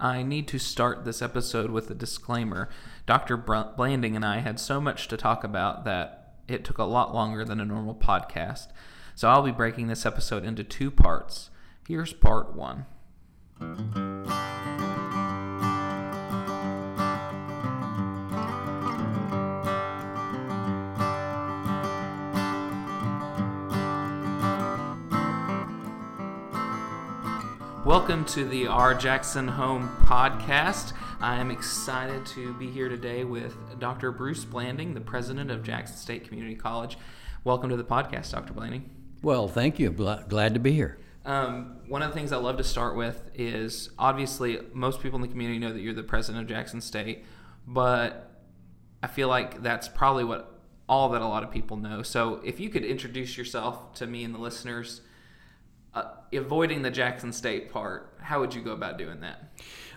I need to start this episode with a disclaimer. Dr. Blanding and I had so much to talk about that it took a lot longer than a normal podcast. So I'll be breaking this episode into two parts. Here's part one. Welcome to the R. Jackson Home podcast. I am excited to be here today with Dr. Bruce Blanding, the president of Jackson State Community College. Welcome to the podcast, Dr. Blanding. Well, thank you. Glad to be here. Um, one of the things I love to start with is obviously most people in the community know that you're the president of Jackson State, but I feel like that's probably what all that a lot of people know. So if you could introduce yourself to me and the listeners uh, avoiding the Jackson State part, how would you go about doing that?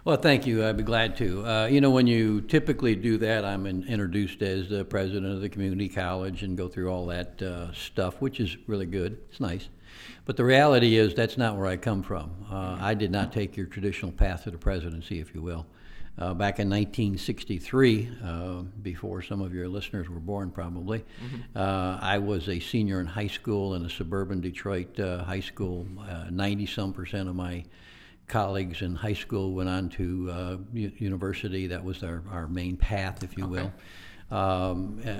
Well, thank you. I'd be glad to. Uh, you know, when you typically do that, I'm in, introduced as the president of the community college and go through all that uh, stuff, which is really good. It's nice. But the reality is, that's not where I come from. Uh, I did not take your traditional path to the presidency, if you will. Uh, back in 1963, uh, before some of your listeners were born, probably, mm-hmm. uh, I was a senior in high school in a suburban Detroit uh, high school. 90 some percent of my colleagues in high school went on to uh, u- university. That was our, our main path, if you okay. will. Um, uh,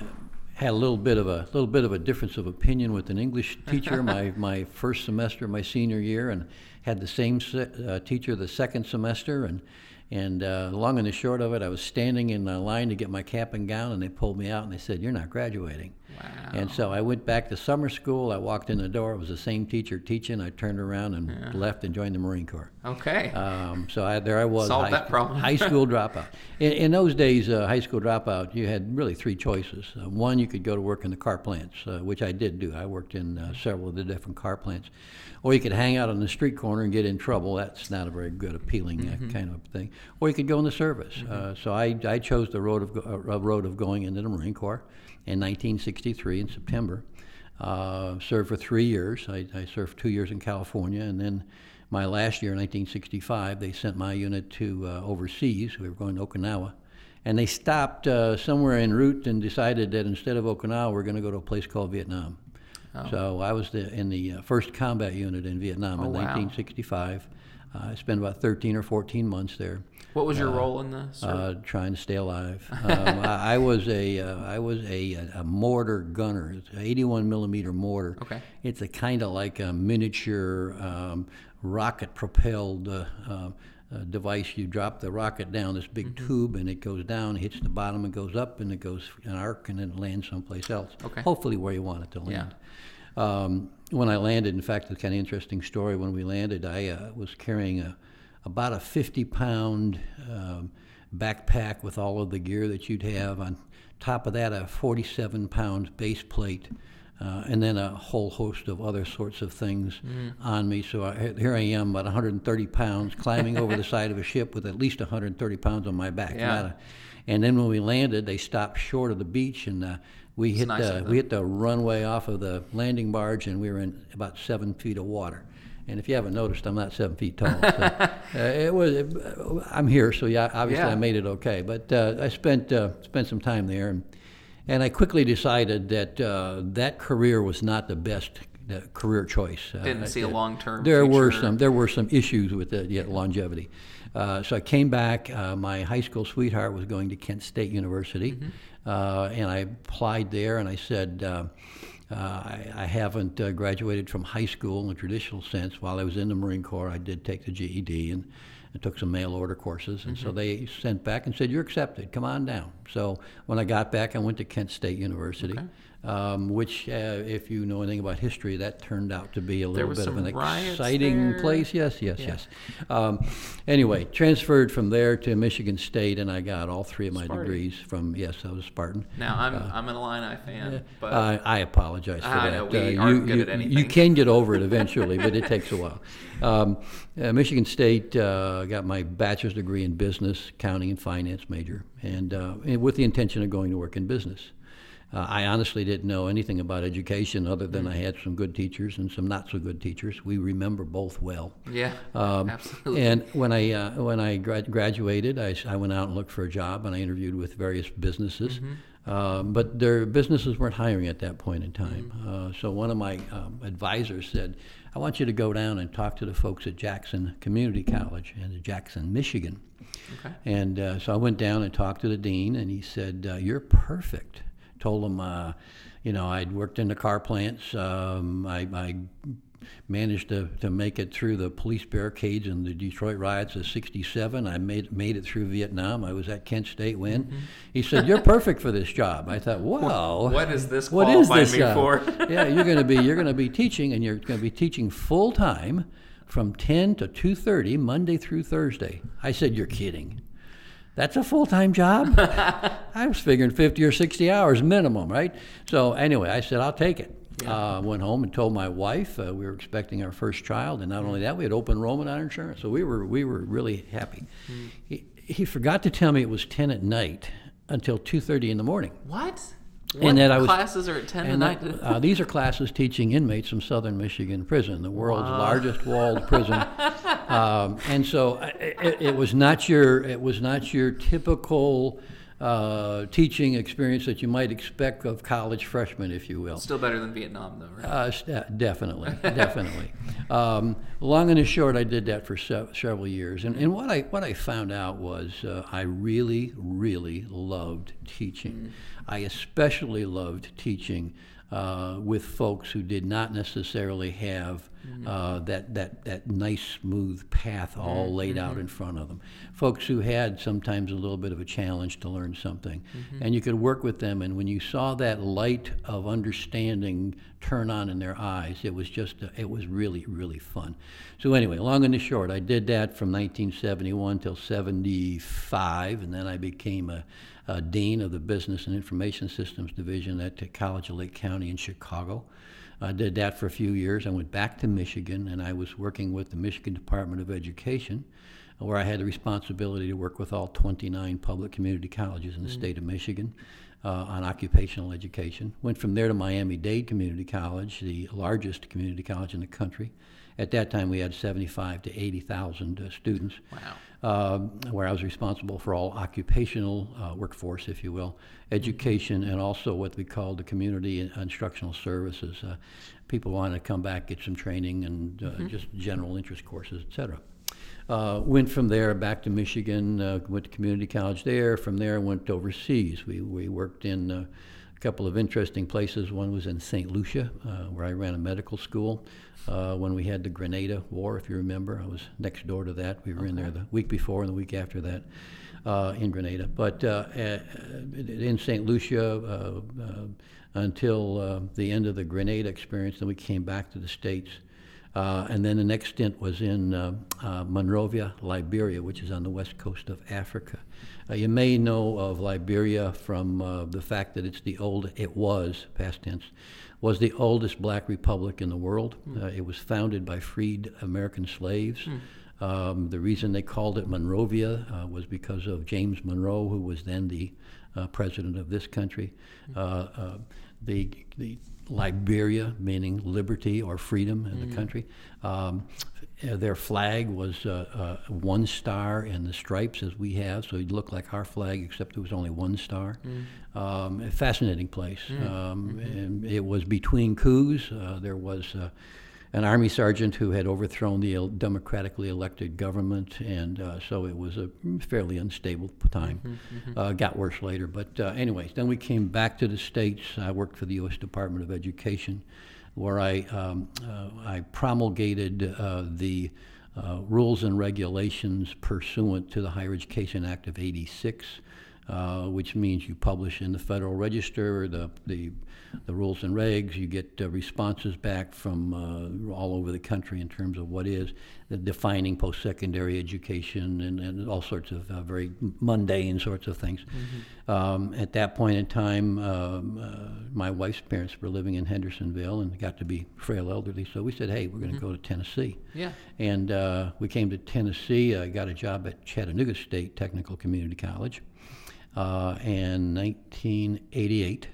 had a little bit of a little bit of a difference of opinion with an English teacher my, my first semester my senior year, and had the same se- teacher the second semester, and and uh, long and the short of it, I was standing in line to get my cap and gown, and they pulled me out and they said, "You're not graduating." Wow. And so I went back to summer school. I walked in the door. It was the same teacher teaching. I turned around and yeah. left and joined the Marine Corps. Okay. Um, so I, there I was. Solved high, that problem. high school dropout. In, in those days, uh, high school dropout, you had really three choices. Uh, one, you could go to work in the car plants, uh, which I did do. I worked in uh, several of the different car plants or you could hang out on the street corner and get in trouble. That's not a very good, appealing uh, mm-hmm. kind of thing. Or you could go in the service. Mm-hmm. Uh, so I, I chose the road of, uh, road of going into the Marine Corps in 1963 in September. Uh, served for three years. I, I, served two years in California, and then my last year, 1965, they sent my unit to uh, overseas. We were going to Okinawa. And they stopped uh, somewhere en route and decided that instead of Okinawa, we're going to go to a place called Vietnam. Oh. So I was the, in the uh, first combat unit in Vietnam oh, in wow. 1965. Uh, I spent about 13 or 14 months there. What was your uh, role in this? Uh, trying to stay alive. um, I, I, was a uh, I was a, a, mortar gunner. It's an 81 millimeter mortar. Okay. It's a kind of like a miniature um, rocket propelled. Uh, device. You drop the rocket down this big mm-hmm. tube, and it goes down, hits the bottom, and goes up, and it goes an arc, and then lands someplace else. Okay. Hopefully, where you want it to land. Um, when I landed, in fact, it's kind of interesting story. When we landed, I uh, was carrying a about a 50 pound um, backpack with all of the gear that you'd have. On top of that, a 47 pound base plate. Uh, and then a whole host of other sorts of things mm. on me. So I, here I am, about 130 pounds, climbing over the side of a ship with at least 130 pounds on my back. Yeah. A, and then when we landed, they stopped short of the beach, and uh, we hit nice the we hit the runway off of the landing barge, and we were in about seven feet of water. And if you haven't noticed, I'm not seven feet tall. So, uh, it was. It, I'm here, so yeah, obviously yeah. I made it okay. But uh, I spent uh, spent some time there, and, and I quickly decided that uh, that career was not the best uh, career choice. Uh, Didn't see a long term. There future. were some there were some issues with the yeah, longevity. so I came back. my high school sweetheart was going to Kent State University. Mm-hmm uh, and I applied there, and I said, uh, I, I, haven't uh, graduated from high school in the traditional sense. While I was in the Marine Corps, I did take the GED and, and took some mail order courses. And mm-hmm. so they sent back and said, You're accepted, come on down. So when I got back, I went to Kent State University. Okay um, which, uh, if you know anything about history, that turned out to be a little bit of an exciting there. place. Yes, yes, yeah. yes. Um, anyway, transferred from there to Michigan State, and I got all three of my Spartan. degrees from. Yes, I was Spartan. Now I'm uh, I'm an Illini fan, uh, but I apologize for I that. Know, we uh, aren't you, good at anything. You can get over it eventually, but it takes a while. Um, uh, Michigan State uh, got my bachelor's degree in business, accounting, and finance major, and with the intention of going to work in business. Uh, I honestly didn't know anything about education other than I had some good teachers and some not so good teachers. We remember both well. Yeah, Um, absolutely. And when I uh, when I grad- graduated, I, I went out and looked for a job, and I interviewed with various businesses. Um, but their businesses weren't hiring at that point in time. Uh, so one of my um, advisors said, "I want you to go down and talk to the folks at Jackson Community College in Jackson, Michigan." Okay. And uh, so I went down and talked to the dean, and he said, uh, "You're perfect." Told him, uh, you know, I'd worked in the car plants. Um, I, I managed to, to make it through the police barricades and the Detroit riots of '67. I made made it through Vietnam. I was at Kent State when. He said, "You're perfect for this job." I thought, "Wow, what is this what is this me job? for? yeah, you're going to be you're going to be teaching, and you're going to be teaching full time from 10 to 2:30 Monday through Thursday. I said, "You're kidding." That's a full time job? I was figuring 50 or 60 hours minimum, right? So, anyway, I said, I'll take it. Uh, went home and told my wife uh, we were expecting our first child, and not only that, we had open enrollment on our insurance. So, we were, we were really happy. He, he forgot to tell me it was 10 at night until 2.30 in the morning. What? And that I was- classes are at ten And tonight? that- uh, these are classes teaching inmates from Southern Michigan Prison, the world's largest walled prison. Um, and so uh, it, it was not your it was not your typical uh, teaching experience that you might expect of college freshmen, if you will. Still better than Vietnam, though, right? Uh, s- uh, definitely, definitely. Um, long and short, I did that for se- several years, and, and what I what I found out was uh, I really, really loved teaching. I especially loved teaching uh, with folks who did not necessarily have uh, that that that nice, smooth path all laid out in front of them. Folks who had sometimes a little bit of a challenge to learn something, and you could work with them. And when you saw that light of understanding turn on in their eyes, it was just uh, it was really really fun. So anyway, long and the short, I did that from 1971 till 75, and then I became a, a dean of the Business and Information Systems Division at the College of Lake County in Chicago. I did that for a few years. I went back to Michigan, and I was working with the Michigan Department of Education, where I had the responsibility to work with all 29 public community colleges in the state of Michigan uh, on occupational education. Went from there to Miami Dade Community College, the largest community college in the country. At that time, we had 75 to 80,000 uh, students wow. um, where I was responsible for all occupational uh, workforce, if you will, education, and also what we call the community instructional services. Uh, people want to come back, get some training, and uh, just general interest courses, et cetera. Uh, went from there back to Michigan, uh, went to community college there. From there, went overseas. We, we worked in uh, couple of interesting places. One was in St. Lucia, uh, where I ran a medical school. Uh, when we had the Grenada War, if you remember, I was next door to that. We were in there the week before and the week after that uh, in Grenada. But uh, uh, in St. Lucia uh, uh, until uh, the end of the Grenada experience, then we came back to the States. Uh, and then the next stint was in uh, uh, Monrovia, Liberia, which is on the west coast of Africa. Uh, you may know of Liberia from uh, the fact that it's the old, it was, past tense, was the oldest black republic in the world. Uh, it was founded by freed American slaves. Um, the reason they called it Monrovia uh, was because of James Monroe, who was then the uh, president of this country. Uh, uh, the, the Liberia, meaning liberty or freedom in the country. Um, their flag was uh, uh, one star in the stripes as we have, so it looked like our flag, except it was only one star. Um, a fascinating place. Um, and it was between coups. Uh, there was uh, an army sergeant who had overthrown the democratically elected government, and uh, so it was a fairly unstable time. Uh, got worse later, but uh, anyways, then we came back to the states. I worked for the U.S. Department of Education, where I um, uh, I promulgated uh, the uh, rules and regulations pursuant to the Higher Education Act of '86 uh, which means you publish in the Federal Register the, the, the rules and regs. You get uh, responses back from uh, all over the country in terms of what is the defining post-secondary education and, and all sorts of uh, very mundane sorts of things. Um, at that point in time, um, uh, my wife's parents were living in Hendersonville and got to be frail elderly, so we said, hey, we're going to go to Tennessee. Yeah. And uh, we came to Tennessee. I got a job at Chattanooga State Technical Community College uh, in 1988.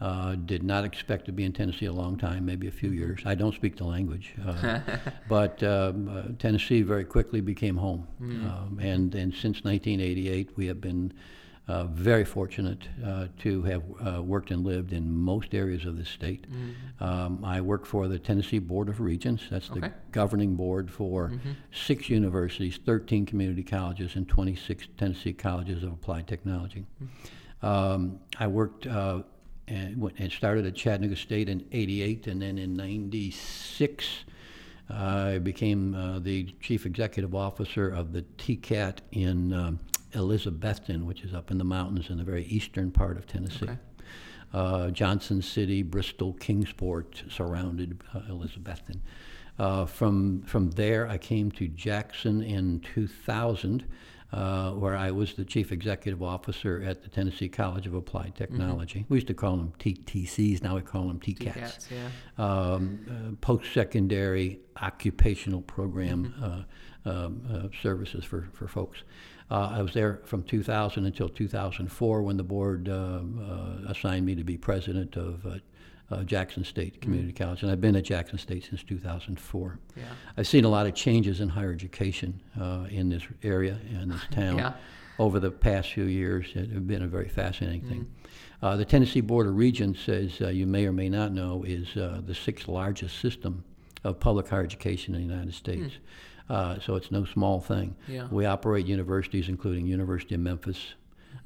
Uh, did not expect to be in Tennessee a long time, maybe a few years. I don't speak the language, uh, but um, uh, Tennessee very quickly became home. Um, and, and since 1988, we have been uh, very fortunate uh, to have uh, worked and lived in most areas of the state. Um, I work for the Tennessee Board of Regents. That's the governing board for six universities, 13 community colleges, and 26 Tennessee colleges of applied technology. Um, I worked uh, and, went, and started at Chattanooga State in '88, and then in '96. I became uh, the chief executive officer of the TCAT in um, Elizabethton, which is up in the mountains in the very eastern part of Tennessee. Okay. Uh, Johnson City, Bristol, Kingsport surrounded uh, Elizabethton. Uh, from from there, I came to Jackson in 2000, uh, where I was the chief executive officer at the Tennessee College of Applied Technology. We used to call them TTCs. Now we call them TCATs Cats, yeah. um, uh, post-secondary occupational program uh, um, uh, services for, for folks. Uh, I was there from 2000 until 2004 when the board uh, uh, assigned me to be president of uh, Jackson State Community College, and I've been at Jackson State since 2004. Yeah. I've seen a lot of changes in higher education uh, in this area and this town Yeah. over the past few years. It has been a very fascinating thing. Uh, the Tennessee Board of Regents, as uh, you may or may not know, is uh, the sixth largest system of public higher education in the United States. Uh, so it's no small thing. Yeah. We operate universities, including University of Memphis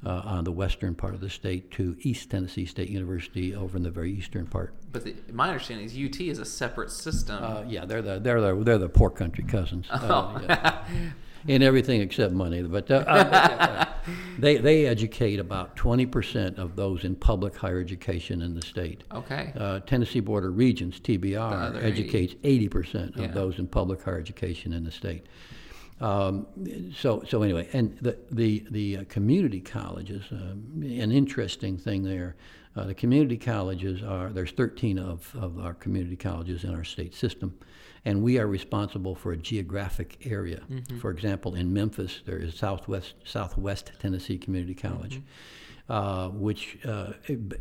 uh, on the western part of the state, to East Tennessee State University over in the very eastern part. But the, my understanding is UT is a separate system. Uh, yeah, they're the they're the they're the poor country cousins. Uh, yeah. In everything except money, but uh, uh, they they educate about twenty percent of those in public higher education in the state. okay. Uh, Tennessee Board of Regents (TBR) educates eighty percent of Yeah. those in public higher education in the state. Um, so so anyway, and the the the uh, community colleges, um, an interesting thing there. Uh, the community colleges are there's 13 of, of our community colleges in our state system, and we are responsible for a geographic area. For example, in Memphis, there is Southwest Southwest Tennessee Community College uh, which uh,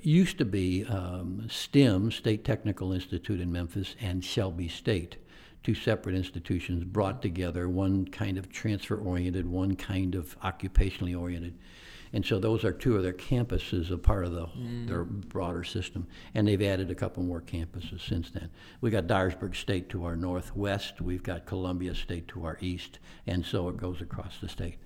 used to be um, STIM, State Technical Institute in Memphis, and Shelby State, two separate institutions brought together, one kind of transfer oriented, one kind of occupationally oriented. And so those are two of their campuses, a part of the, their broader system. And they've added a couple more campuses since then. We got Dyersburg State to our northwest, we've got Columbia State to our east, and so it goes across the state.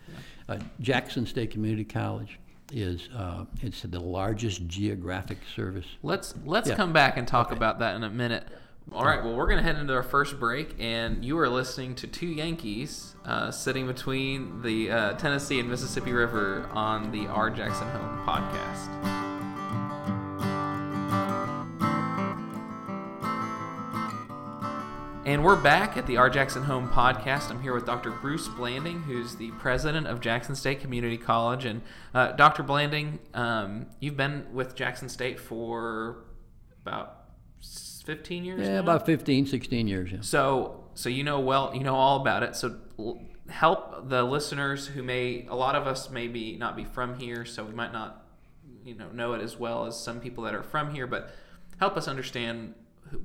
Uh, Jackson State Community College is uh, it's the largest geographic service. Let's let's Yeah. come back and talk about that in a minute. All right. Well, we're gonna head into our first break, and you are listening to two Yankees uh, sitting between the uh, Tennessee and Mississippi River on the R Jackson Home podcast. And we're back at the R. Jackson Home podcast. I'm here with Dr. Bruce Blanding, who's the president of Jackson State Community College. And uh, Dr. Blanding, um, you've been with Jackson State for about 15 years. Yeah, now? about 15, 16 years. Yeah. So, so you know well, you know all about it. So, l- help the listeners who may, a lot of us maybe not be from here, so we might not, you know, know it as well as some people that are from here. But help us understand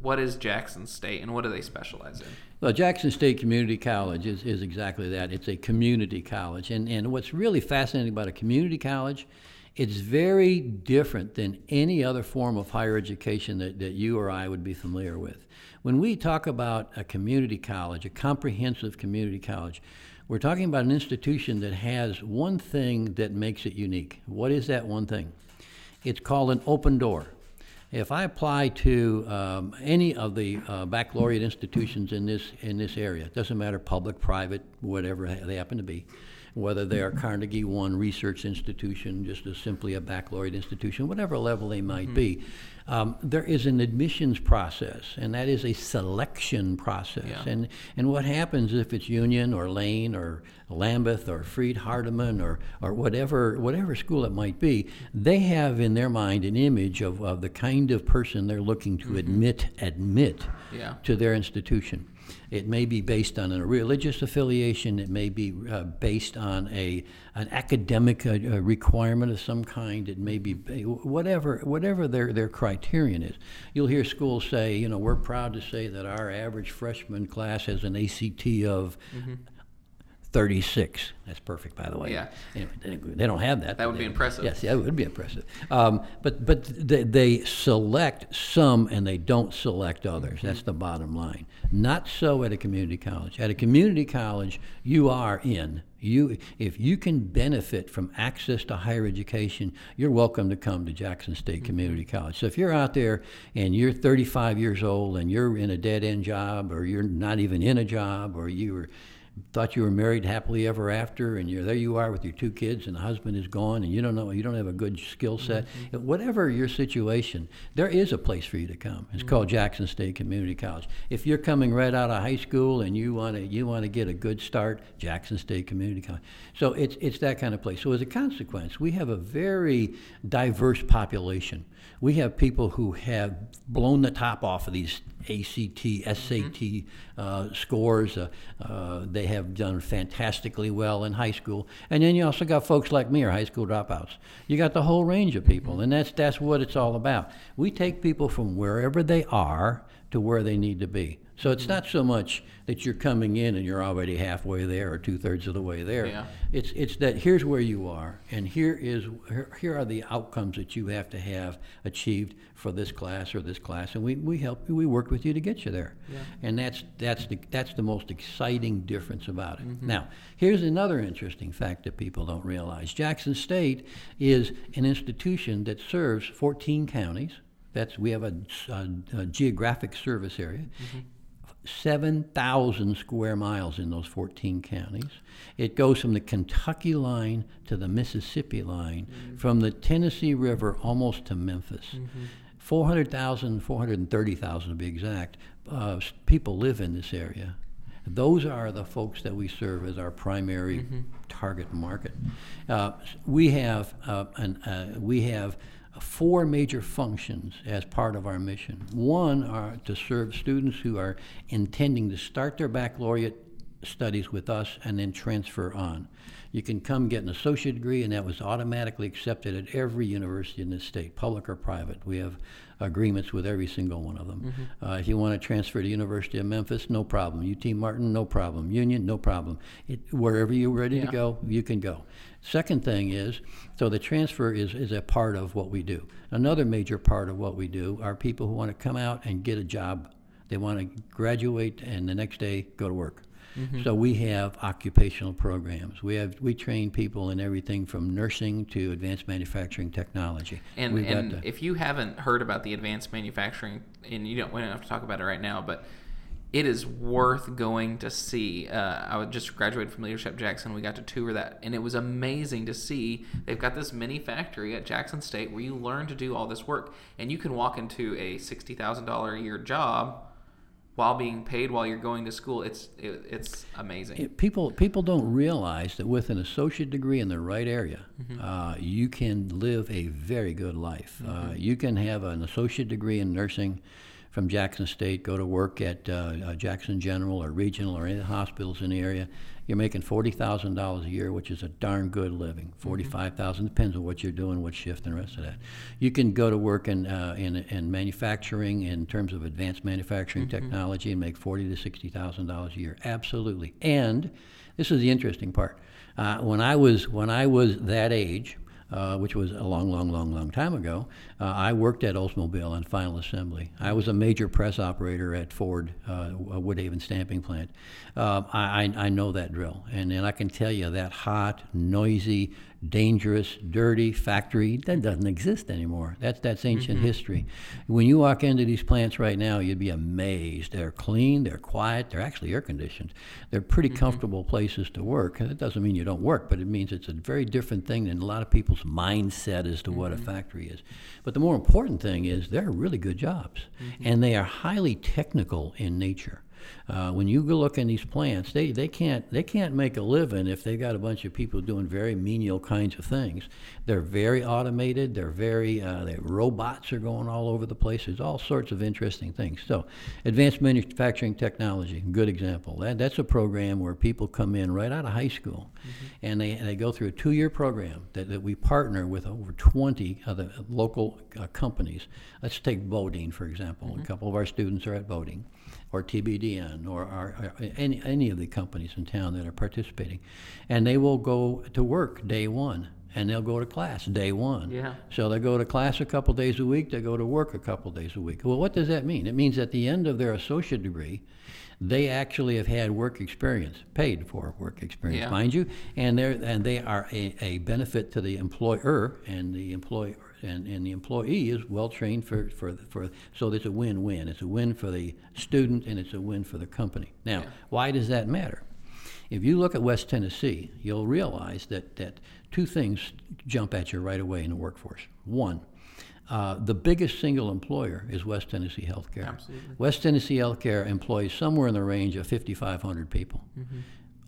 what is Jackson State and what do they specialize in. Well, Jackson State Community College is, is exactly that. It's a community college. And, and what's really fascinating about a community college, it's very different than any other form of higher education that, that you or I would be familiar with. When we talk about a community college, a comprehensive community college, we're talking about an institution that has one thing that makes it unique. What is that one thing? It's called an open door. If I apply to um, any of the uh, baccalaureate institutions in this in this area, it doesn't matter public, private, whatever they happen to be, whether they are Carnegie One research institution, just as simply a baccalaureate institution, whatever level they might be, um, there is an admissions process, and that is a selection process. Yeah. And and what happens if it's Union or Lane or Lambuth or Freed Hardeman or, or whatever whatever school it might be, they have in their mind an image of, of the kind of person they're looking to admit admit Yeah. to their institution. It may be based on a religious affiliation. It may be uh, based on a an academic uh, uh requirement of some kind. It may be whatever whatever their their criterion is. You'll hear schools say, you know, we're proud to say that our average freshman class has an ACT of. Mm-hmm 36. That's perfect, by the way. Yeah. They, don't have that. That would they, be impressive. Yes, yeah, it would be impressive. Um, but but they, they, select some and they don't select others. Mm-hmm. That's the bottom line. Not so at a community college. At a community college, you are in. You, if you can benefit from access to higher education, you're welcome to come to Jackson State mm-hmm. Community College. So if you're out there and you're 35 years old and you're in a dead end job, or you're not even in a job, or you're thought you were married happily ever after, and you're there you are with your two kids, and the husband is gone, and you don't know you don't have a good skill set. Mm-hmm. Whatever your situation, there is a place for you to come. It's mm-hmm. called Jackson State Community College. If you're coming right out of high school and you want to you want to get a good start, Jackson State Community College. So it's it's that kind of place. So as a consequence, we have a very diverse population. We have people who have blown the top off of these ACT, SAT mm-hmm. uh, scores. Uh, uh, they have done fantastically well in high school. And then you also got folks like me, or high school dropouts. You got the whole range of people, mm-hmm. and that's that's what it's all about. We take people from wherever they are to where they need to be. So it's not so much that you're coming in and you're already halfway there or two thirds of the way there. Yeah. It's it's that here's where you are, and here is here, here are the outcomes that you have to have achieved for this class or this class, and we, we help you, we work with you to get you there. Yeah. And that's that's the that's the most exciting difference about it. Mm-hmm. Now, here's another interesting fact that people don't realize: Jackson State is an institution that serves 14 counties. That's we have a, a, a geographic service area. Mm-hmm 7,000 square miles in those 14 counties. It goes from the Kentucky line to the Mississippi line, mm-hmm. from the Tennessee River almost to Memphis. Mm-hmm. 400,000, 430,000 to be exact, uh, people live in this area. Those are the folks that we serve as our primary mm-hmm. target market. Uh, we have uh, an, uh, we have four major functions as part of our mission. One are to serve students who are intending to start their baccalaureate studies with us and then transfer on. You can come get an associate degree, and that was automatically accepted at every university in the state, public or private. We have agreements with every single one of them. Mm-hmm. Uh, if you want to transfer to University of Memphis, no problem. UT Martin, no problem. Union, no problem. It, wherever you're ready yeah. to go, you can go. Second thing is, so the transfer is, is a part of what we do. Another major part of what we do are people who want to come out and get a job. They want to graduate and the next day go to work. Mm-hmm. So we have occupational programs. We have we train people in everything from nursing to advanced manufacturing technology. And, and if you haven't heard about the advanced manufacturing, and you don't, we don't have to talk about it right now, but it is worth going to see. Uh, I just graduated from Leadership Jackson. We got to tour that, and it was amazing to see. They've got this mini factory at Jackson State where you learn to do all this work, and you can walk into a sixty thousand dollar a year job while being paid while you're going to school. It's it, it's amazing. It, people people don't realize that with an associate degree in the right area, mm-hmm. uh, you can live a very good life. Uh, mm-hmm. Uh, you can have an associate degree in nursing from Jackson State, go to work at uh, uh, Jackson General or Regional or any of the hospitals in the area, you're making forty thousand dollars a year, which is a darn good living. Mm-hmm. Forty-five thousand depends on what you're doing, what shift, and the rest of that. You can go to work in uh, in, in manufacturing in terms of advanced manufacturing mm-hmm. technology and make forty to sixty thousand dollars a year. Absolutely. And this is the interesting part. Uh, when I was when I was that age, uh, which was a long, long, long, long time ago, uh, I worked at Oldsmobile on final assembly. I was a major press operator at Ford uh, Woodhaven stamping plant. Uh, I, I know that drill, and, and I can tell you that hot, noisy, dangerous, dirty factory that doesn't exist anymore. That's that's ancient mm-hmm. history. When you walk into these plants right now, you'd be amazed. They're clean, they're quiet, they're actually air conditioned. They're pretty mm-hmm. comfortable places to work. And it doesn't mean you don't work, but it means it's a very different thing than a lot of people's mindset as to mm-hmm. what a mm-hmm. factory is. But the more important thing is they're really good jobs, mm-hmm. and they are highly technical in nature. Uh, when you go look in these plants, they, they can't they can't make a living if they've got a bunch of people doing very menial kinds of things. They're very automated. They're very uh, they robots are going all over the place. There's all sorts of interesting things. So, advanced manufacturing technology, good example. That that's a program where people come in right out of high school, and they and they go through a two-year program that, that we partner with over 20 other local uh, companies. Let's take Bodine for example. A couple of our students are at Bodine or TBDN or, or, or uh, any, any of the companies in town that are participating. And they will go to work day one and they'll go to class day one. Yeah. So they go to class a couple days a week, they go to work a couple days a week. Well, what does that mean? It means at the end of their associate degree, they actually have had work experience, paid for work experience, Yeah. mind you, and they're and they are a, a benefit to the employer and the employer and, and the employee is well trained for, for for so it's a win-win. It's a win for the student and it's a win for the company. Now, why does that matter? If you look at West Tennessee, you'll realize that, that two things jump at you right away in the workforce. One, uh, the biggest single employer is West Tennessee Healthcare. Absolutely. West Tennessee Healthcare employs somewhere in the range of 5,500 people.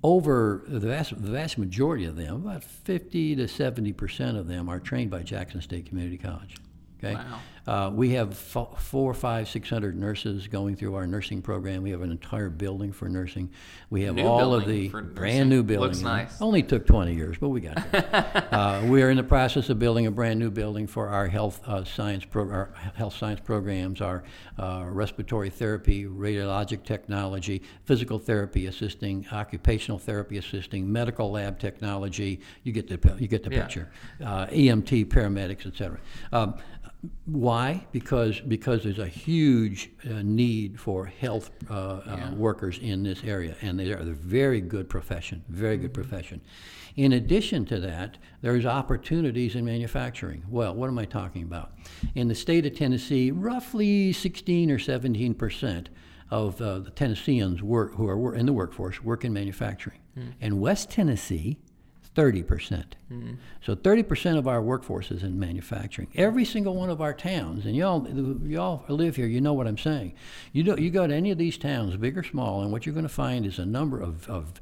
Over the vast, the vast majority of them, about 50 to 70 percent of them, are trained by Jackson State Community College. Okay, Wow. Uh, we have fo- four, five, six hundred nurses going through our nursing program. We have an entire building for nursing. We have New all of the brand nursing. new building. Looks nice. Only took 20 years, but we got there. uh, we are in the process of building a brand new building for our health uh, science pro- our health science programs, our uh, respiratory therapy, radiologic technology, physical therapy assisting, occupational therapy assisting, medical lab technology. You get the you get the Yeah. picture. Uh, EMT, paramedics, etc. Um, why? Because because there's a huge uh, need for health uh, uh, workers in this area, and they are a very good profession, very good profession. In addition to that, there's opportunities in manufacturing. Well, what am I talking about? In the state of Tennessee, roughly 16 or 17 percent of uh, the Tennesseans work who are in the workforce work in manufacturing. In West Tennessee, 30 percent. Mm. So 30 percent of our workforce is in manufacturing. Every single one of our towns, and y'all, y'all live here, you know what I'm saying. You, do, you go to any of these towns, big or small, and what you're going to find is a number of, of,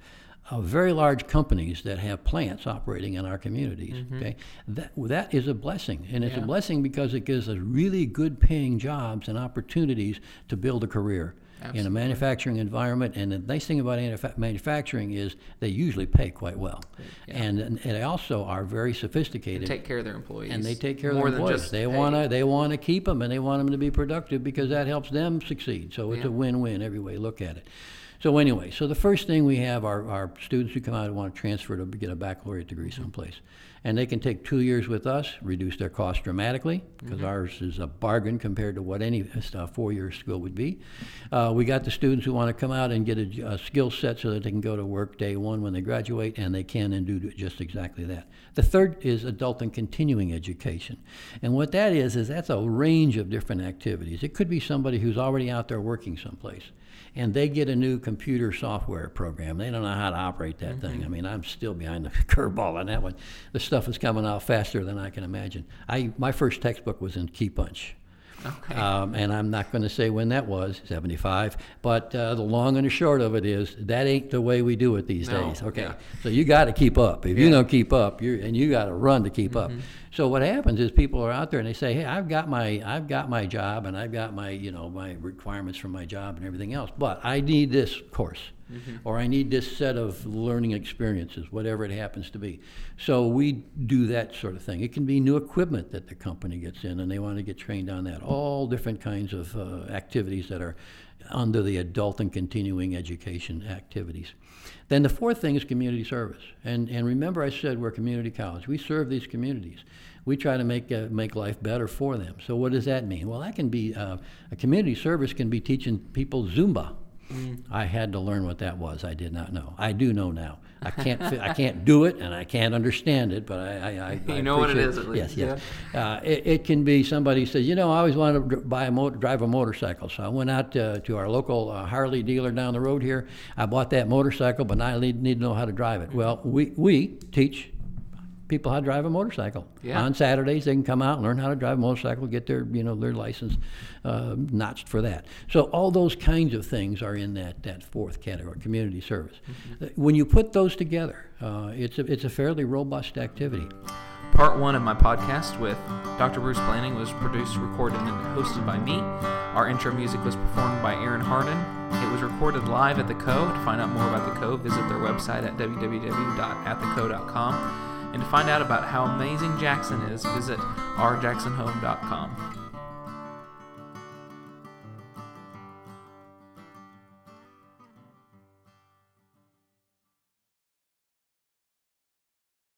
of very large companies that have plants operating in our communities. Mm-hmm. Okay, that that is a blessing, and it's a blessing because it gives us really good paying jobs and opportunities to build a career. In a manufacturing environment, and the nice thing about manufacturing is they usually pay quite well, and, and they also are very sophisticated. They take care of their employees. and they take care of their employees. They want to they want to keep them, and they want them to be productive because that helps them succeed. So it's Yeah. a win-win every way you look at it. So anyway, so the first thing we have are, are students who come out and want to transfer to get a baccalaureate degree mm-hmm. someplace. And they can take two years with us, reduce their cost dramatically, because ours is a bargain compared to what any uh, four-year school would be. Uh, we got the students who want to come out and get a, a skill set so that they can go to work day one when they graduate, and they can and do just exactly that. The third is adult and continuing education. And what that is, is that's a range of different activities. It could be somebody who's already out there working someplace and they get a new computer software program. They don't know how to operate that thing. Mm-hmm. I mean, I'm still behind the curveball on that one. The stuff is coming out faster than I can imagine. I my first textbook was in Key Punch. Okay. Um, and I'm not going to say when that was, 75. But uh, the long and the short of it is that ain't the way we do it these No, days. Okay, yeah. so you got to keep up. If you Yeah. Mm-hmm. don't keep up, you're and you got to run to keep up. So what happens is people are out there and they say, "Hey, I've got my I've got my job and I've got my you know my requirements for my job and everything else, but I need this course." Mm-hmm. Or I need this set of learning experiences, whatever it happens to be. So we do that sort of thing. It can be new equipment that the company gets in, and they want to get trained on that. All different kinds of uh, activities that are under the adult and continuing education activities. Then the fourth thing is community service. And, and remember, I said we're community college. We serve these communities. We try to make, uh, make life better for them. So, what does that mean? Well, that can be uh, a community service can be teaching people Zumba. I had to learn what that was. I did not know. I do know now. I can't. I can't do it, and I can't understand it. But I. I, I I You know what it is, at least, Yes. Yes. Uh, it, it can be somebody says, you know, I always wanted to buy a motor, drive a motorcycle. So I went out uh, to our local uh, Harley dealer down the road here. I bought that motorcycle, but now I need, need to know how to drive it. Well, we we teach people how to drive a motorcycle. Yeah. On Saturdays, they can come out and learn how to drive a motorcycle, get their you know their license uh, notched for that. So all those kinds of things are in that that fourth category, community service. Uh, When you put those together, uh, it's a it's a fairly robust activity. Part one of my podcast with Dr. Bruce Blanding was produced, recorded, and hosted by me. Our intro music was performed by Aaron Harden. It was recorded live at the Co. To find out more about the Co, visit their website at www.attheco.com. And to find out about how amazing Jackson is, visit rjacksonhome.com.